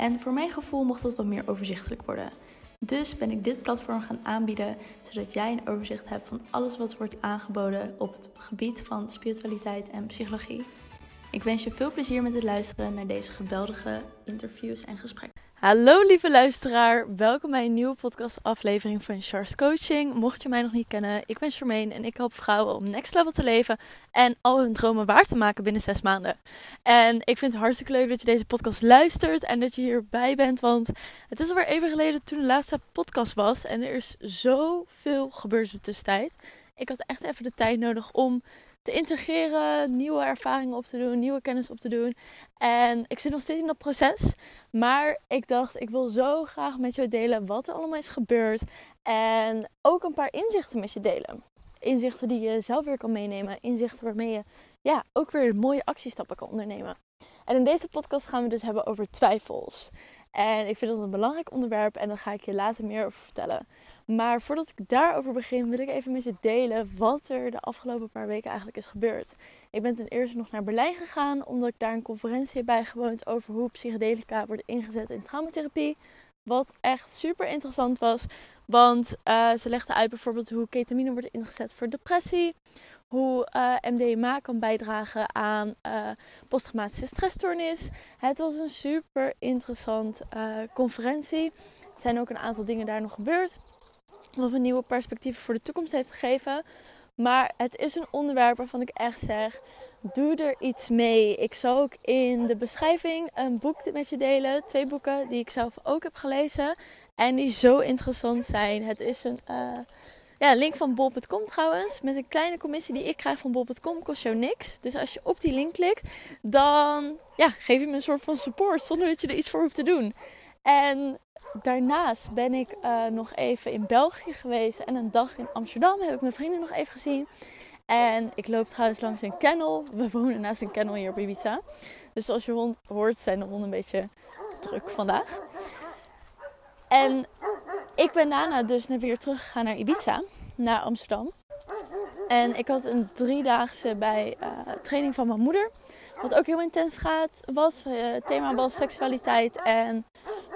En voor mijn gevoel mocht dat wat meer overzichtelijk worden. Dus ben ik dit platform gaan aanbieden, zodat jij een overzicht hebt van alles wat wordt aangeboden op het gebied van spiritualiteit en psychologie. Ik wens je veel plezier met het luisteren naar deze geweldige interviews en gesprekken. Hallo lieve luisteraar, welkom bij een nieuwe podcastaflevering van Charles Coaching. Mocht je mij nog niet kennen, ik ben Charmaine en ik help vrouwen om next level te leven en al hun dromen waar te maken binnen zes maanden. En ik vind het hartstikke leuk dat je deze podcast luistert en dat je hierbij bent, want het is alweer even geleden toen de laatste podcast was en er is zoveel gebeurd in de tussentijd. Ik had echt even de tijd nodig om te integreren, nieuwe ervaringen op te doen, nieuwe kennis op te doen. En ik zit nog steeds in dat proces. Maar ik dacht, ik wil zo graag met je delen wat er allemaal is gebeurd. En ook een paar inzichten met je delen. Inzichten die je zelf weer kan meenemen. Inzichten waarmee je ja, ook weer mooie actiestappen kan ondernemen. En in deze podcast gaan we dus hebben over twijfels. En ik vind dat een belangrijk onderwerp en daar ga ik je later meer over vertellen. Maar voordat ik daarover begin, wil ik even met je delen wat er de afgelopen paar weken eigenlijk is gebeurd. Ik ben ten eerste nog naar Berlijn gegaan, omdat ik daar een conferentie heb bijgewoond over hoe psychedelica worden ingezet in traumatherapie. Wat echt super interessant was, want uh, ze legden uit bijvoorbeeld hoe ketamine wordt ingezet voor depressie, hoe eh, MDMA kan bijdragen aan uh, posttraumatische stressstoornis. Het was een super interessant conferentie. Er zijn ook een aantal dingen daar nog gebeurd of een nieuwe perspectief voor de toekomst heeft gegeven. Maar het is een onderwerp waarvan ik echt zeg: doe er iets mee. Ik zal ook in de beschrijving een boek met je delen. Twee boeken die ik zelf ook heb gelezen. En die zo interessant zijn. Het is een uh, ja, link van bol.com trouwens. Met een kleine commissie die ik krijg van bol.com kost jou niks. Dus als je op die link klikt, dan ja, geef je me een soort van support zonder dat je er iets voor hoeft te doen. En daarnaast ben ik uh, nog even in België geweest en een dag in Amsterdam heb ik mijn vrienden nog even gezien. En ik loop trouwens langs een kennel. We wonen naast een kennel hier op Ibiza. Dus zoals je hoort zijn de honden een beetje druk vandaag. En ik ben daarna dus weer teruggegaan naar Ibiza, naar Amsterdam. En ik had een driedaagse bij uh, training van mijn moeder. Wat ook heel intens gaat, was. Uh, het thema seksualiteit en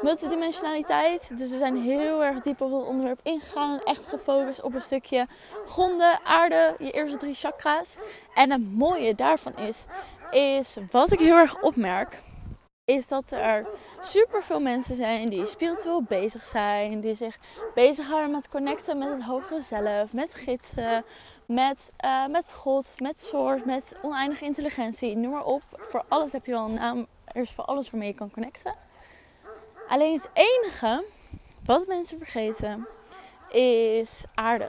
multidimensionaliteit. Dus we zijn heel erg diep op het onderwerp ingegaan. Echt gefocust op een stukje gronden, aarde, je eerste drie chakra's. En het mooie daarvan is, is wat ik heel erg opmerk, is dat er super veel mensen zijn die spiritueel bezig zijn, die zich bezighouden met connecten met het hogere zelf, met gidsen, met, uh, met God, met source, met oneindige intelligentie, noem maar op. Voor alles heb je wel een naam. Er is voor alles waarmee je kan connecten. Alleen het enige wat mensen vergeten is aarde.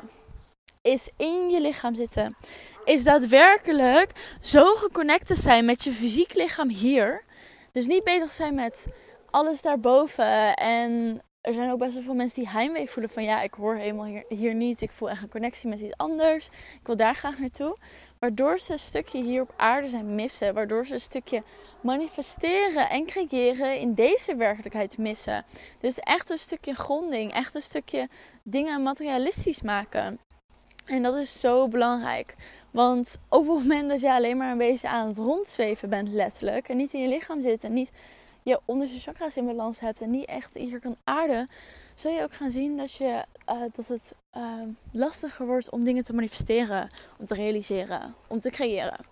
Is in je lichaam zitten. Is daadwerkelijk zo geconnect zijn met je fysiek lichaam hier. Dus niet bezig zijn met alles daarboven. En er zijn ook best wel veel mensen die heimwee voelen van ja, ik hoor helemaal hier, hier niet. Ik voel echt een connectie met iets anders. Ik wil daar graag naartoe. Waardoor ze een stukje hier op aarde zijn missen. Waardoor ze een stukje manifesteren en creëren in deze werkelijkheid missen. Dus echt een stukje gronding. Echt een stukje dingen materialistisch maken. En dat is zo belangrijk. Want op het moment dat je alleen maar een beetje aan het rondzweven bent, letterlijk. En niet in je lichaam zit en niet je onderste chakra's in balans hebt en niet echt hier kan aarden, zul je ook gaan zien dat, je, uh, dat het uh, lastiger wordt om dingen te manifesteren, om te realiseren, om te creëren.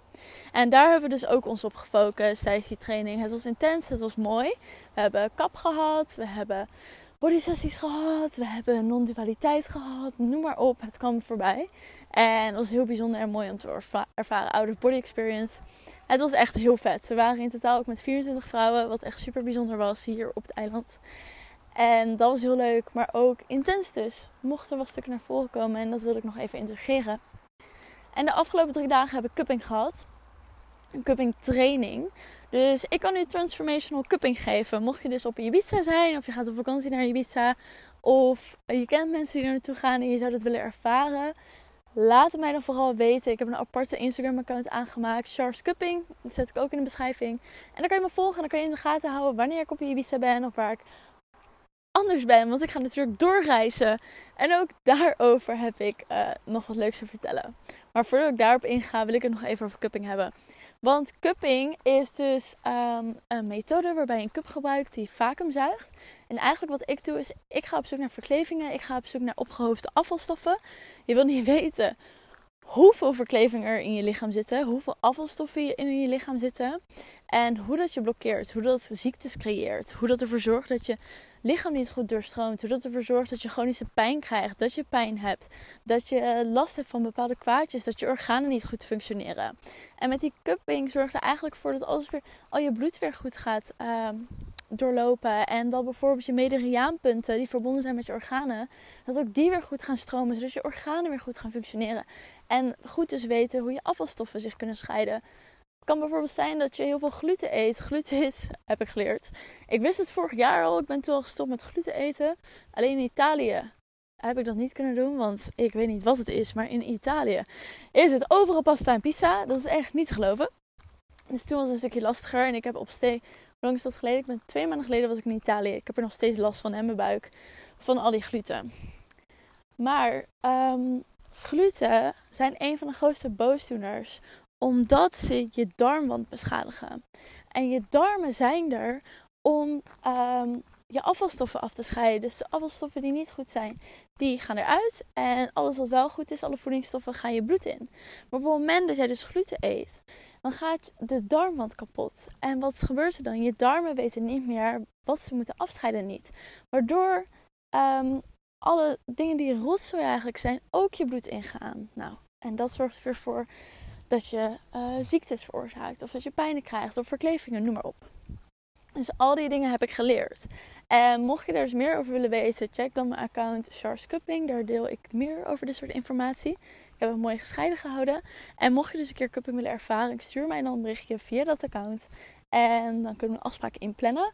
En daar hebben we dus ook ons op gefocust tijdens die training. Het was intens, het was mooi. We hebben kap gehad, we hebben body sessies gehad, we hebben non-dualiteit gehad, noem maar op. Het kwam voorbij. En het was heel bijzonder en mooi om te ervaren. Outer body experience. Het was echt heel vet. We waren in totaal ook met 24 vrouwen. Wat echt super bijzonder was hier op het eiland. En dat was heel leuk. Maar ook intens dus. Mochten er wat stukken naar voren komen. En dat wilde ik nog even integreren. En de afgelopen drie dagen heb ik cupping gehad. Een cupping training. Dus ik kan nu transformational cupping geven. Mocht je dus op Ibiza zijn of je gaat op vakantie naar Ibiza of je kent mensen die er naartoe gaan en je zou dat willen ervaren. Laat het mij dan vooral weten. Ik heb een aparte Instagram account aangemaakt. Charles Cupping. Dat zet ik ook in de beschrijving. En dan kan je me volgen en dan kan je in de gaten houden wanneer ik op Ibiza ben of waar ik anders ben. Want ik ga natuurlijk doorreizen. En ook daarover heb ik uh, nog wat leuks te vertellen. Maar voordat ik daarop inga, wil ik het nog even over cupping hebben. Want cupping is dus um, een methode waarbij je een cup gebruikt die vacuüm zuigt. En eigenlijk wat ik doe is, ik ga op zoek naar verklevingen. Ik ga op zoek naar opgehoopte afvalstoffen. Je wil niet weten hoeveel verkleving er in je lichaam zitten, hoeveel afvalstoffen in je lichaam zitten en hoe dat je blokkeert, hoe dat ziektes creëert, hoe dat ervoor zorgt dat je lichaam niet goed doorstroomt, hoe dat ervoor zorgt dat je chronische pijn krijgt, dat je pijn hebt, dat je last hebt van bepaalde kwaadjes, dat je organen niet goed functioneren. En met die cupping zorgt er eigenlijk voor dat alles weer, al je bloed weer goed gaat ehm, doorlopen. En dat bijvoorbeeld je meridiaanpunten die verbonden zijn met je organen, dat ook die weer goed gaan stromen, zodat je organen weer goed gaan functioneren. En goed dus weten hoe je afvalstoffen zich kunnen scheiden. Het kan bijvoorbeeld zijn dat je heel veel gluten eet. Gluten is, heb ik geleerd. Ik wist het vorig jaar al. Ik ben toen al gestopt met gluten eten. Alleen in Italië heb ik dat niet kunnen doen, want ik weet niet wat het is. Maar in Italië is het overal pasta en pizza. Dat is echt niet te geloven. Dus toen was het een stukje lastiger. En ik heb op lang is dat geleden? Ik ben twee maanden geleden was ik in Italië. Ik heb er nog steeds last van in mijn buik. Van al die gluten. Maar um, gluten zijn een van de grootste boosdoeners omdat ze je darmwand beschadigen. En je darmen zijn er om um, je afvalstoffen af te scheiden. Dus de afvalstoffen die niet goed zijn, die gaan eruit. En alles wat wel goed is, alle voedingsstoffen, gaan je bloed in. Maar op het moment dat jij dus gluten eet, dan gaat de darmwand kapot. En wat gebeurt er dan? Je darmen weten niet meer wat ze moeten afscheiden niet. Waardoor um, alle dingen die rotzooi eigenlijk zijn, ook je bloed ingaan. Nou, en dat zorgt weer voor dat je uh, ziektes veroorzaakt. Of dat je pijn krijgt of verklevingen, noem maar op. Dus al die dingen heb ik geleerd. En mocht je daar dus meer over willen weten, check dan mijn account Charles Cupping. Daar deel ik meer over dit soort informatie. Ik heb het mooi gescheiden gehouden. En mocht je dus een keer cupping willen ervaren, stuur mij dan een berichtje via dat account. En dan kunnen we een afspraak inplannen.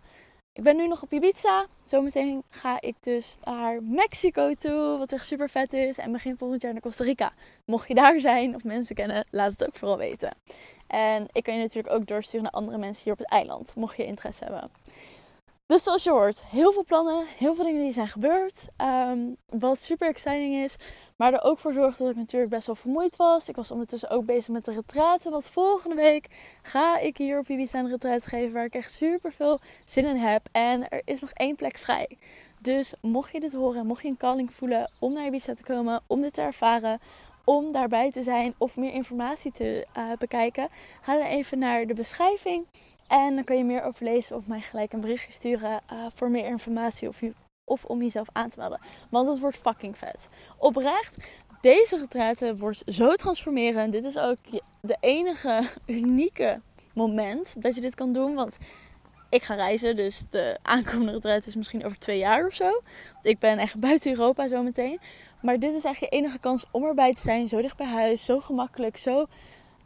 Ik ben nu nog op Ibiza. Zometeen ga ik dus naar Mexico toe, wat echt super vet is. En begin volgend jaar naar Costa Rica. Mocht je daar zijn of mensen kennen, laat het ook vooral weten. En ik kan je natuurlijk ook doorsturen naar andere mensen hier op het eiland, mocht je interesse hebben. Dus zoals je hoort, heel veel plannen, heel veel dingen die zijn gebeurd. Ehm, wat super exciting is. Maar er ook voor zorgde dat ik natuurlijk best wel vermoeid was. Ik was ondertussen ook bezig met de retraite. Want volgende week ga ik hier op Ibiza een retraite geven waar ik echt super veel zin in heb. En er is nog één plek vrij. Dus mocht je dit horen, mocht je een calling voelen om naar Ibiza te komen, om dit te ervaren, om daarbij te zijn of meer informatie te uh, bekijken, ga dan even naar de beschrijving. En dan kan je meer over lezen of mij gelijk een berichtje sturen uh, voor meer informatie of, of om jezelf aan te melden. Want het wordt fucking vet. Oprecht, deze retraite wordt zo transformerend. Dit is ook de enige unieke moment dat je dit kan doen. Want ik ga reizen, dus de aankomende retraite is misschien over twee jaar of zo. Ik ben echt buiten Europa zometeen. Maar dit is echt je enige kans om erbij te zijn. Zo dicht bij huis, zo gemakkelijk, zo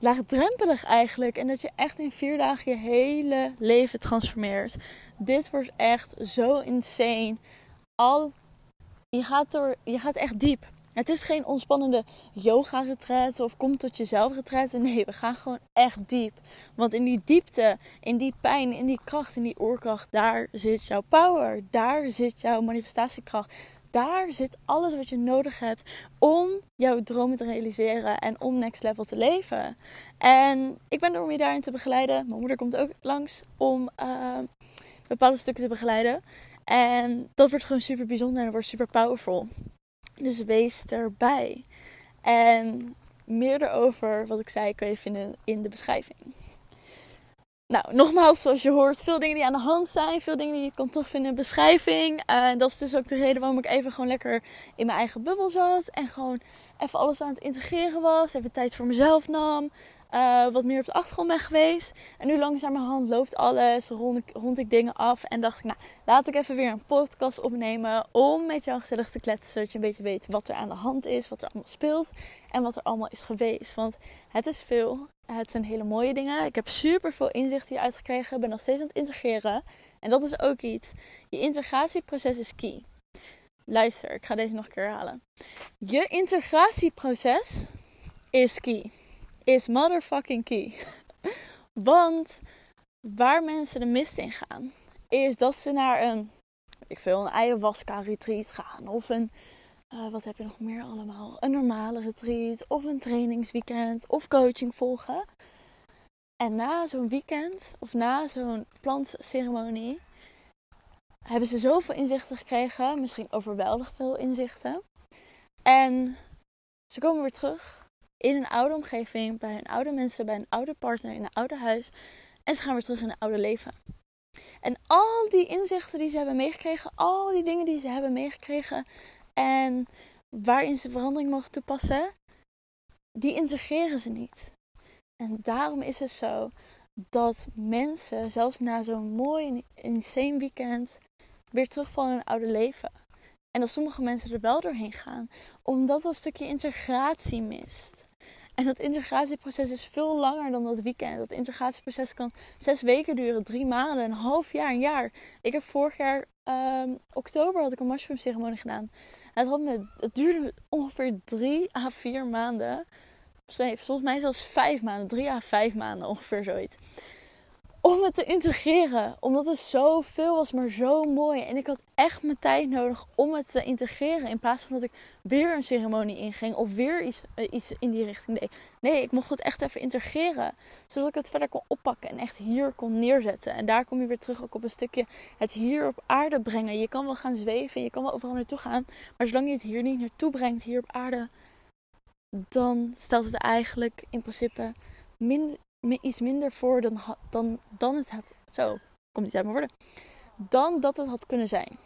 laagdrempelig eigenlijk. En dat je echt in vier dagen je hele leven transformeert. Dit wordt echt zo insane. Al, je, gaat door, je gaat echt diep. Het is geen ontspannende yoga-retreat of kom tot jezelf retreat. Nee, we gaan gewoon echt diep. Want in die diepte, in die pijn, in die kracht, in die oorkracht, daar zit jouw power. Daar zit jouw manifestatiekracht daar zit alles wat je nodig hebt om jouw dromen te realiseren en om next level te leven. En ik ben er om je daarin te begeleiden. Mijn moeder komt ook langs om uh, bepaalde stukken te begeleiden. En dat wordt gewoon super bijzonder en dat wordt super powerful. Dus wees erbij. En meer erover, wat ik zei, kun je vinden in de beschrijving. Nou, nogmaals, zoals je hoort, veel dingen die aan de hand zijn. Veel dingen die je kan terugvinden in de beschrijving. En uh, dat is dus ook de reden waarom ik even gewoon lekker in mijn eigen bubbel zat. En gewoon even alles aan het integreren was. Even tijd voor mezelf nam. Uh, wat meer op de achtergrond ben geweest. En nu langzamerhand loopt alles, rond ik, rond ik dingen af. En dacht ik, nou, laat ik even weer een podcast opnemen. Om met jou gezellig te kletsen. Zodat je een beetje weet wat er aan de hand is. Wat er allemaal speelt. En wat er allemaal is geweest. Want het is veel. Het zijn hele mooie dingen. Ik heb super veel inzicht hieruit gekregen. Ben nog steeds aan het integreren. En dat is ook iets. Je integratieproces is key. Luister, ik ga deze nog een keer herhalen. Je integratieproces is key. Is motherfucking key. Want waar mensen de mist in gaan, is dat ze naar een, ik veel, een ayahuasca retreat gaan. Of een, uh, wat heb je nog meer allemaal? Een normale retreat. Of een trainingsweekend. Of coaching volgen. En na zo'n weekend, of na zo'n plantceremonie, hebben ze zoveel inzichten gekregen. Misschien overweldigend veel inzichten. En ze komen weer terug in een oude omgeving, bij hun oude mensen, bij een oude partner, in een oude huis. En ze gaan weer terug in een oude leven. En al die inzichten die ze hebben meegekregen, al die dingen die ze hebben meegekregen en waarin ze verandering mogen toepassen, die integreren ze niet. En daarom is het zo dat mensen, zelfs na zo'n mooi insane weekend, weer terugvallen in hun oude leven. En dat sommige mensen er wel doorheen gaan, omdat dat stukje integratie mist. En dat integratieproces is veel langer dan dat weekend. Dat integratieproces kan zes weken duren, drie maanden, een half jaar, een jaar. Ik heb vorig jaar, um, oktober, had ik een mushroom ceremonie gedaan. Het, had me, het duurde ongeveer drie à vier maanden. Volgens mij zelfs vijf maanden, drie à vijf maanden ongeveer zoiets om het te integreren. Omdat het zoveel was, maar zo mooi. En ik had echt mijn tijd nodig om het te integreren. In plaats van dat ik weer een ceremonie inging of weer iets, eh, iets in die richting deed. Nee, ik mocht het echt even integreren. Zodat ik het verder kon oppakken en echt hier kon neerzetten. En daar kom je weer terug ook op een stukje het hier op aarde brengen. Je kan wel gaan zweven, je kan wel overal naartoe gaan. Maar zolang je het hier niet naartoe brengt, hier op aarde, dan stelt het eigenlijk in principe minder, iets minder voor dan, dan, dan het had. Zo, komt niet uit mijn woorden. Dan dat het had kunnen zijn.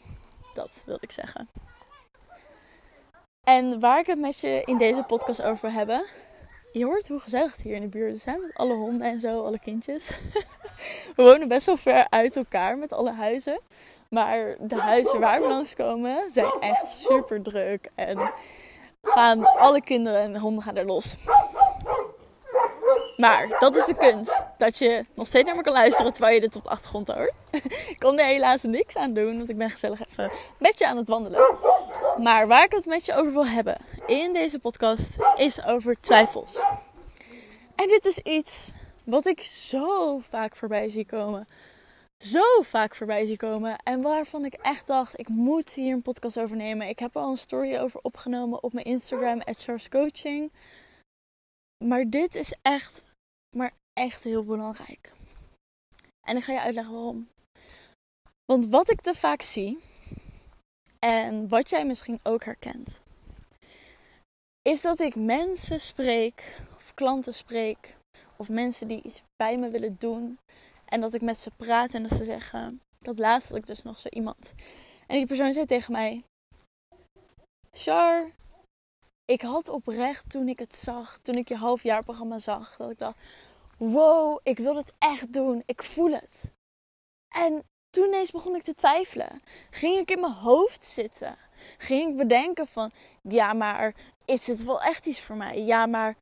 Dat wilde ik zeggen. En waar ik het met je in deze podcast over hebben. Je hoort hoe gezellig het hier in de buurt is. Hè? Met alle honden en zo, alle kindjes. we wonen best wel ver uit elkaar met alle huizen. Maar de huizen waar we langskomen zijn echt super druk. En gaan alle kinderen en honden gaan er los. Maar dat is de kunst. Dat je nog steeds naar me kan luisteren terwijl je dit op de achtergrond hoort. ik kon er helaas niks aan doen, want ik ben gezellig even met je aan het wandelen. Maar waar ik het met je over wil hebben in deze podcast is over twijfels. En dit is iets wat ik zo vaak voorbij zie komen. Zo vaak voorbij zie komen. En waarvan ik echt dacht, ik moet hier een podcast over nemen. Ik heb al een story over opgenomen op mijn Instagram, at Coaching. Maar dit is echt echt heel belangrijk. En ik ga je uitleggen waarom. Want wat ik te vaak zie, en wat jij misschien ook herkent, is dat ik mensen spreek, of klanten spreek, of mensen die iets bij me willen doen, en dat ik met ze praat en dat ze zeggen, dat laatste had ik dus nog zo iemand. En die persoon zei tegen mij, Char, ik had oprecht toen ik het zag, toen ik je halfjaarprogramma zag, dat ik dacht: wow, ik wil het echt doen. Ik voel het. En toen ineens begon ik te twijfelen. Ging ik in mijn hoofd zitten. Ging ik bedenken van, ja, maar is het wel echt iets voor mij? Ja, maar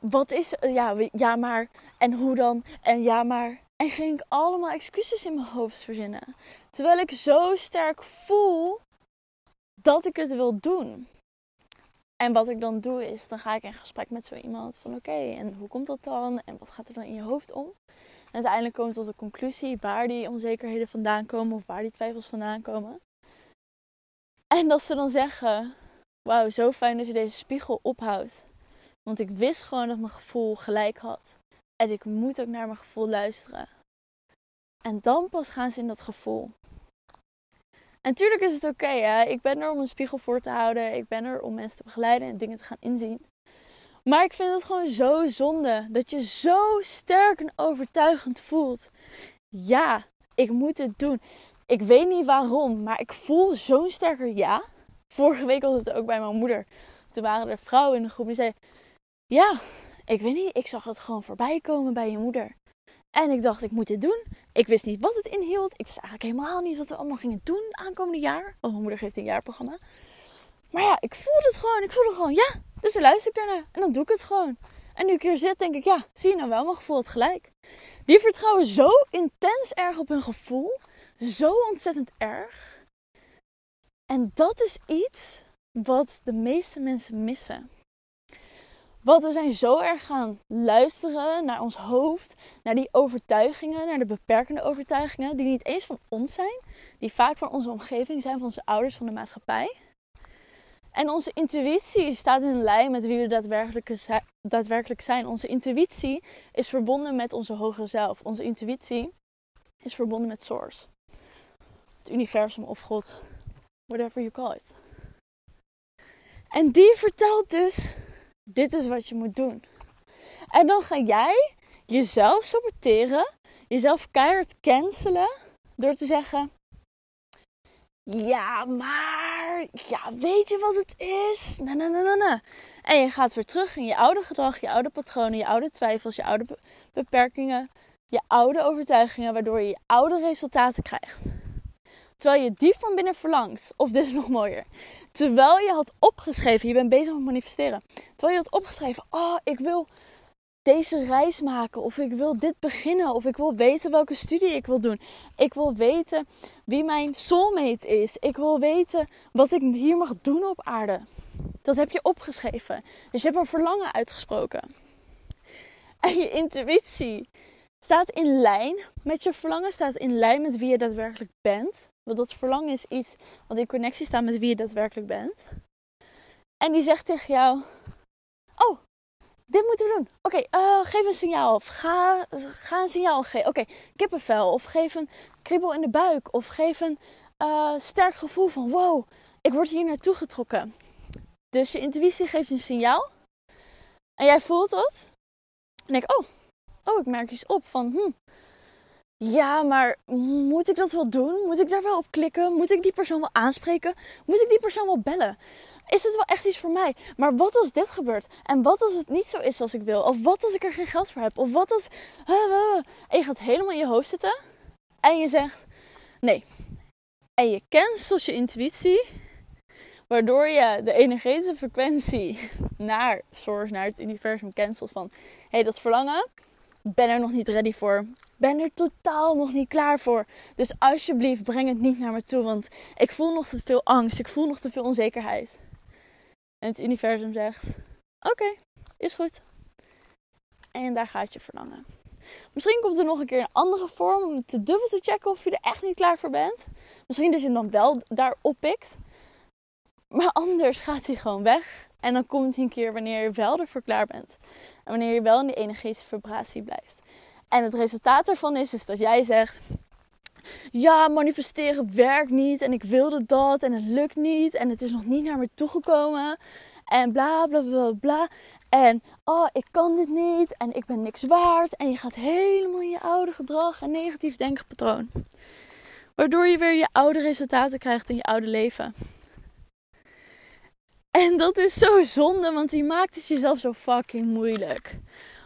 wat is, ja, ja, maar en hoe dan? En ja, maar. En ging ik allemaal excuses in mijn hoofd verzinnen. Terwijl ik zo sterk voel dat ik het wil doen. En wat ik dan doe is, dan ga ik in gesprek met zo iemand van oké, en hoe komt dat dan? En wat gaat er dan in je hoofd om? En uiteindelijk komen we tot de conclusie waar die onzekerheden vandaan komen of waar die twijfels vandaan komen. En dat ze dan zeggen, wauw, zo fijn dat je deze spiegel ophoudt. Want ik wist gewoon dat mijn gevoel gelijk had. En ik moet ook naar mijn gevoel luisteren. En dan pas gaan ze in dat gevoel. En natuurlijk is het oké, ik ben er om een spiegel voor te houden. Ik ben er om mensen te begeleiden en dingen te gaan inzien. Maar ik vind het gewoon zo zonde dat je zo sterk en overtuigend voelt. Ja, ik moet het doen. Ik weet niet waarom, maar ik voel zo'n sterker ja. Vorige week was het ook bij mijn moeder. Toen waren er vrouwen in de groep die zeiden: Ja, ik weet niet, ik zag het gewoon voorbij komen bij je moeder. En ik dacht, ik moet dit doen. Ik wist niet wat het inhield. Ik wist eigenlijk helemaal niet wat we allemaal gingen doen aankomende jaar. Want mijn moeder geeft een jaarprogramma. Maar ja, ik voelde het gewoon. Ik voelde gewoon, ja. Dus dan luister ik daarnaar. En dan doe ik het gewoon. En nu ik hier zit, denk ik, ja, zie je nou wel, mijn gevoel het gelijk. Die vertrouwen zo intens erg op hun gevoel. Zo ontzettend erg. En dat is iets wat de meeste mensen missen. Want we zijn zo erg gaan luisteren naar ons hoofd, naar die overtuigingen, naar de beperkende overtuigingen, die niet eens van ons zijn, die vaak van onze omgeving zijn, van onze ouders, van de maatschappij. En onze intuïtie staat in lijn met wie we daadwerkelijk, zijn. Onze intuïtie is verbonden met onze hogere zelf. Onze intuïtie is verbonden met Source. Het universum of God, whatever you call it. En die vertelt dus dit is wat je moet doen. En dan ga jij jezelf saboteren, jezelf keihard cancelen door te zeggen: Ja, maar, ja, weet je wat het is? Na, na, na, na, En je gaat weer terug in je oude gedrag, je oude patronen, je oude twijfels, je oude beperkingen, je oude overtuigingen, waardoor je je oude resultaten krijgt. Terwijl je diep van binnen verlangt. Of dit is nog mooier. Terwijl je had opgeschreven, je bent bezig met manifesteren. Terwijl je had opgeschreven, oh, ik wil deze reis maken. Of ik wil dit beginnen. Of ik wil weten welke studie ik wil doen. Ik wil weten wie mijn soulmate is. Ik wil weten wat ik hier mag doen op aarde. Dat heb je opgeschreven. Dus je hebt een verlangen uitgesproken. En je intuïtie staat in lijn met je verlangen, staat in lijn met wie je daadwerkelijk bent. Want dat verlangen is iets wat in connectie staat met wie je daadwerkelijk bent. En die zegt tegen jou: Oh, dit moeten we doen. Oké, eh, geef een signaal. Of ga, ga een signaal geven. Oké, kippenvel. Of geef een kriebel in de buik. Of geef een uh, sterk gevoel van: Wow, ik word hier naartoe getrokken. Dus je intuïtie geeft een signaal. En jij voelt dat. En denk: Oh, oh, ik merk iets op van, hm, ja, maar moet ik dat wel doen? Moet ik daar wel op klikken? Moet ik die persoon wel aanspreken? Moet ik die persoon wel bellen? Is het wel echt iets voor mij? Maar wat als dit gebeurt? En wat als het niet zo is als ik wil? Of wat als ik er geen geld voor heb? Of wat als. En je gaat helemaal in je hoofd zitten en je zegt nee. En je cancelt je intuïtie, waardoor je de energetische frequentie naar Source, naar het universum cancelt van hé, hey, dat verlangen ben er nog niet ready voor. Ben er totaal nog niet klaar voor. Dus alsjeblieft, breng het niet naar me toe. Want ik voel nog te veel angst. Ik voel nog te veel onzekerheid. En het universum zegt: Oké, is goed. En daar gaat je verlangen. Misschien komt er nog een keer een andere vorm om te dubbel te checken of je er echt niet klaar voor bent. Misschien dat je hem dan wel daar oppikt. Maar anders gaat hij gewoon weg. En dan komt hij een keer wanneer je wel ervoor klaar bent. En wanneer je wel in die energetische vibratie blijft. En het resultaat ervan is, is dat jij zegt: Ja, manifesteren werkt niet. En ik wilde dat. En het lukt niet. En het is nog niet naar me toegekomen. En bla bla bla bla. En oh, ik kan dit niet. En ik ben niks waard. En je gaat helemaal in je oude gedrag en negatief denkpatroon. Waardoor je weer je oude resultaten krijgt in je oude leven. En dat is zo zonde, want je maakt het jezelf zo fucking moeilijk.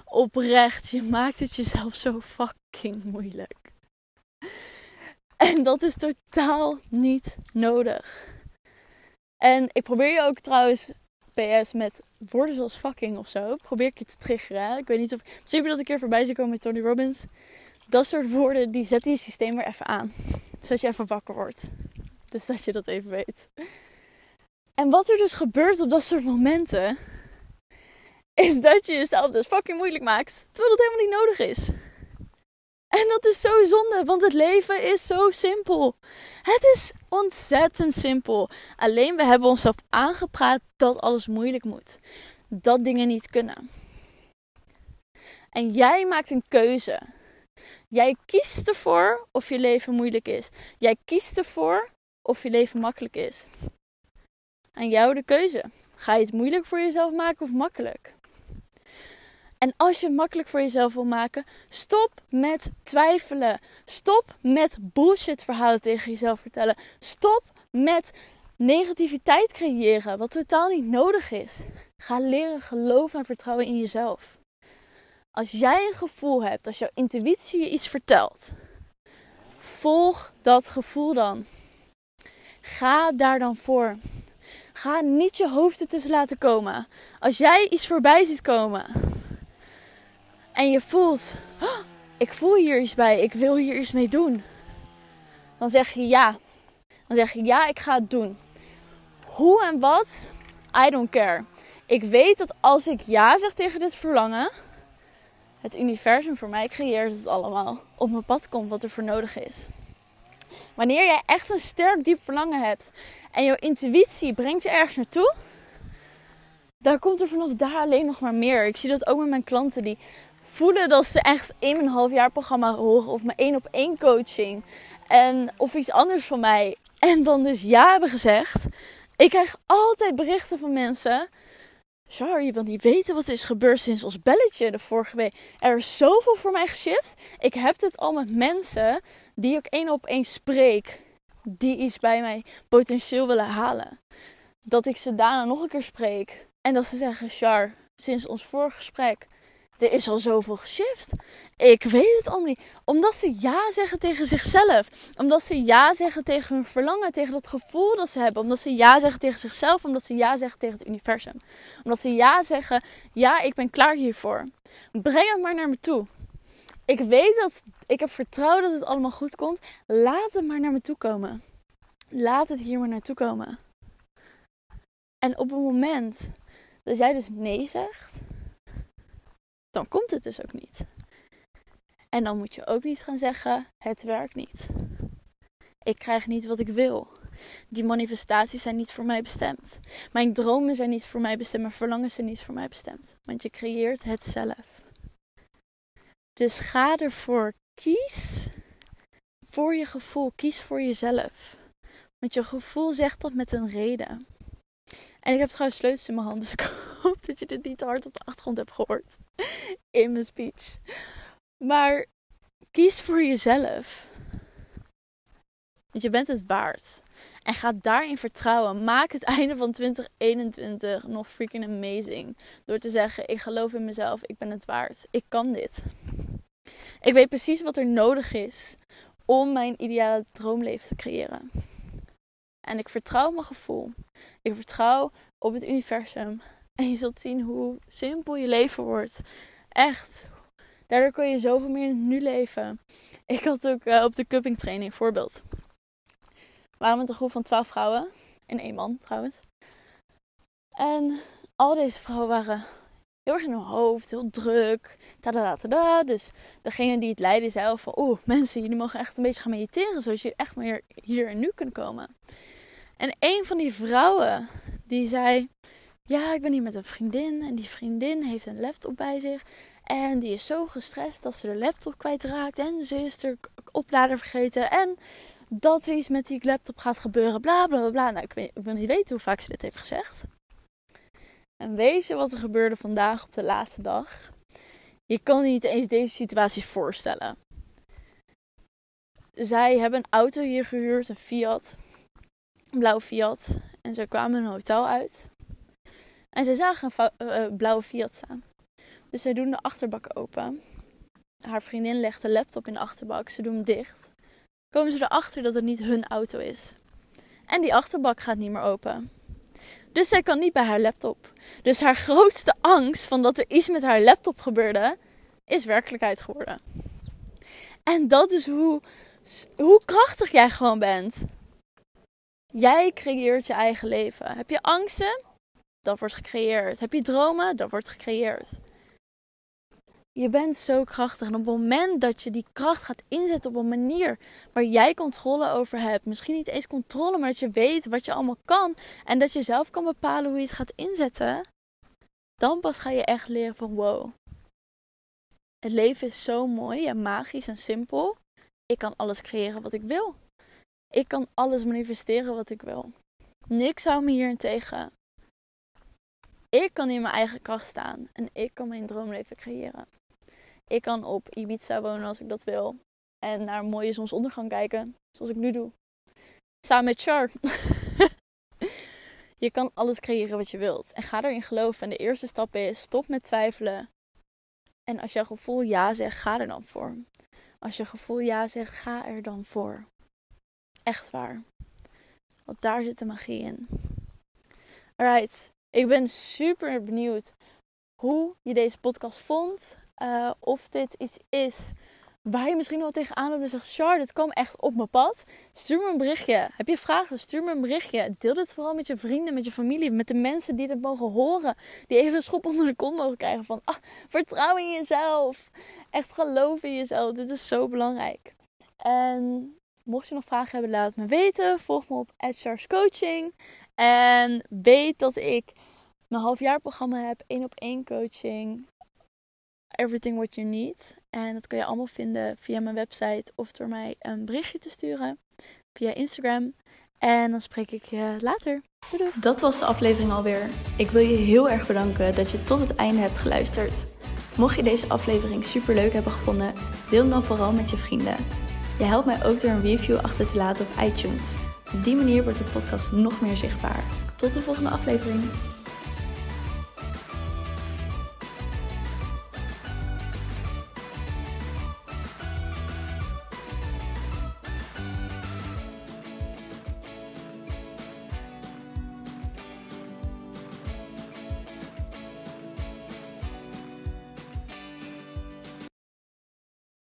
Oprecht, je maakt het jezelf zo fucking moeilijk. En dat is totaal niet nodig. En ik probeer je ook trouwens, PS, met woorden zoals fucking of zo, probeer ik je te triggeren. Ik weet niet of. Misschien dat een keer voorbij zien komen met Tony Robbins. Dat soort woorden, die zetten je systeem weer even aan. Zodat je even wakker wordt. Dus dat je dat even weet. En wat er dus gebeurt op dat soort momenten, is dat je jezelf dus fucking moeilijk maakt, terwijl dat helemaal niet nodig is. En dat is zo zonde, want het leven is zo simpel. Het is ontzettend simpel. Alleen we hebben onszelf aangepraat dat alles moeilijk moet. Dat dingen niet kunnen. En jij maakt een keuze. Jij kiest ervoor of je leven moeilijk is. Jij kiest ervoor of je leven makkelijk is aan jou de keuze. Ga je het moeilijk voor jezelf maken of makkelijk? En als je het makkelijk voor jezelf wil maken, stop met twijfelen. Stop met bullshit verhalen tegen jezelf vertellen. Stop met negativiteit creëren, wat totaal niet nodig is. Ga leren geloven en vertrouwen in jezelf. Als jij een gevoel hebt, als jouw intuïtie je iets vertelt, volg dat gevoel dan. Ga daar dan voor. Ga niet je hoofd ertussen laten komen. Als jij iets voorbij ziet komen, En je voelt, oh, ik voel hier iets bij, ik wil hier iets mee doen. Dan zeg je ja. Dan zeg je ja, ik ga het doen. Hoe en wat, I don't care. Ik weet dat als ik ja zeg tegen dit verlangen, het universum voor mij creëert het allemaal. Op mijn pad komt wat er voor nodig is. Wanneer jij echt een sterk diep verlangen hebt en jouw intuïtie brengt je ergens naartoe, dan komt er vanaf daar alleen nog maar meer. Ik zie dat ook met mijn klanten die voelen dat ze echt in mijn half jaar programma horen of mijn één op één coaching en of iets anders van mij en dan dus ja hebben gezegd. Ik krijg altijd berichten van mensen. Sorry, je wil niet weten wat er is gebeurd sinds ons belletje de vorige week. Er is zoveel voor mij geshift. Ik heb het al met mensen die ik één op één spreek. Die iets bij mij potentieel willen halen. Dat ik ze daarna nog een keer spreek. En dat ze zeggen, Char, sinds ons vorige gesprek er is al zoveel geshift. Ik weet het allemaal niet. Omdat ze ja zeggen tegen zichzelf. Omdat ze ja zeggen tegen hun verlangen, tegen dat gevoel dat ze hebben. Omdat ze ja zeggen tegen zichzelf. Omdat ze ja zeggen tegen het universum. Omdat ze ja zeggen, ja, ik ben klaar hiervoor. Breng het maar naar me toe. Ik weet dat, ik heb vertrouwen dat het allemaal goed komt. Laat het maar naar me toe komen. Laat het hier maar naartoe komen. En op het moment dat jij dus nee zegt dan komt het dus ook niet. En dan moet je ook niet gaan zeggen: het werkt niet. Ik krijg niet wat ik wil. Die manifestaties zijn niet voor mij bestemd. Mijn dromen zijn niet voor mij bestemd. Mijn verlangens zijn niet voor mij bestemd. Want je creëert het zelf. Dus ga ervoor. Kies voor je gevoel. Kies voor jezelf. Want je gevoel zegt dat met een reden. En ik heb trouwens sleutels in mijn hand, dus ik hoop dat je dit niet te hard op de achtergrond hebt gehoord in mijn speech. Maar kies voor jezelf. Want je bent het waard. En ga daarin vertrouwen. Maak het einde van 2021 nog freaking amazing. Door te zeggen: Ik geloof in mezelf. Ik ben het waard. Ik kan dit. Ik weet precies wat er nodig is om mijn ideale droomleven te creëren. En ik vertrouw mijn gevoel. Ik vertrouw op het universum. En je zult zien hoe simpel je leven wordt. Echt. Daardoor kun je zoveel meer nu leven. Ik had ook uh, op de cupping training, voorbeeld. We waren met een groep van 12 vrouwen. En één man trouwens. En al deze vrouwen waren heel erg in hun hoofd, heel druk. Tada, Dus degene die het leidde zei van... Oeh, mensen, jullie mogen echt een beetje gaan mediteren. Zodat je echt meer hier en nu kunnen komen. En een van die vrouwen die zei: Ja, ik ben hier met een vriendin. En die vriendin heeft een laptop bij zich. En die is zo gestrest dat ze de laptop kwijtraakt. En ze is er oplader vergeten. En dat er iets met die laptop gaat gebeuren. Bla bla bla. Nou, ik, weet, ik wil niet weten hoe vaak ze dit heeft gezegd. En weet je wat er gebeurde vandaag op de laatste dag? Je kan niet eens deze situaties voorstellen. Zij hebben een auto hier gehuurd, een Fiat blauwe Fiat. En ze kwamen een hotel uit. En ze zagen een uh, blauwe Fiat staan. Dus zij doen de achterbak open. Haar vriendin legt de laptop in de achterbak. Ze doen hem dicht. Komen ze erachter dat het niet hun auto is. En die achterbak gaat niet meer open. Dus zij kan niet bij haar laptop. Dus haar grootste angst van dat er iets met haar laptop gebeurde, is werkelijkheid geworden. En dat is hoe, hoe krachtig jij gewoon bent. Jij creëert je eigen leven. Heb je angsten? Dat wordt gecreëerd. Heb je dromen? Dat wordt gecreëerd. Je bent zo krachtig. En op het moment dat je die kracht gaat inzetten op een manier waar jij controle over hebt, misschien niet eens controle, maar dat je weet wat je allemaal kan en dat je zelf kan bepalen hoe je het gaat inzetten, dan pas ga je echt leren van wow. Het leven is zo mooi en magisch en simpel. Ik kan alles creëren wat ik wil. Ik kan alles manifesteren wat ik wil. Niks houdt me hierin tegen. Ik kan in mijn eigen kracht staan en ik kan mijn droomleven creëren. Ik kan op Ibiza wonen als ik dat wil. En naar een mooie zonsondergang kijken, zoals ik nu doe. Samen met Char. je kan alles creëren wat je wilt. En ga erin geloven. En de eerste stap is: stop met twijfelen. En als je gevoel ja zegt, ga er dan voor. Als je gevoel ja zegt, ga er dan voor. Echt waar. Want daar zit de magie in. Alright. Ik ben super benieuwd hoe je deze podcast vond. Uh, of dit iets is waar je misschien wel tegenaan loopt en zegt... Char, dit kwam echt op mijn pad. Stuur me een berichtje. Heb je vragen? Stuur me een berichtje. Deel dit vooral met je vrienden, met je familie, met de mensen die dit mogen horen. Die even een schop onder de kont mogen krijgen van... Ah, vertrouw in jezelf. Echt geloof in jezelf. Dit is zo belangrijk. En mocht je nog vragen hebben, laat me weten. Volg me op Chars Coaching. En weet dat ik mijn halfjaarprogramma heb. één op één coaching. Everything What You Need. En dat kun je allemaal vinden via mijn website of door mij een berichtje te sturen via Instagram. En dan spreek ik je later. Doei Dat was de aflevering alweer. Ik wil je heel erg bedanken dat je tot het einde hebt geluisterd. Mocht je deze aflevering super leuk hebben gevonden, deel hem dan vooral met je vrienden. Je helpt mij ook door een review achter te laten op iTunes. Op die manier wordt de podcast nog meer zichtbaar. Tot de volgende aflevering.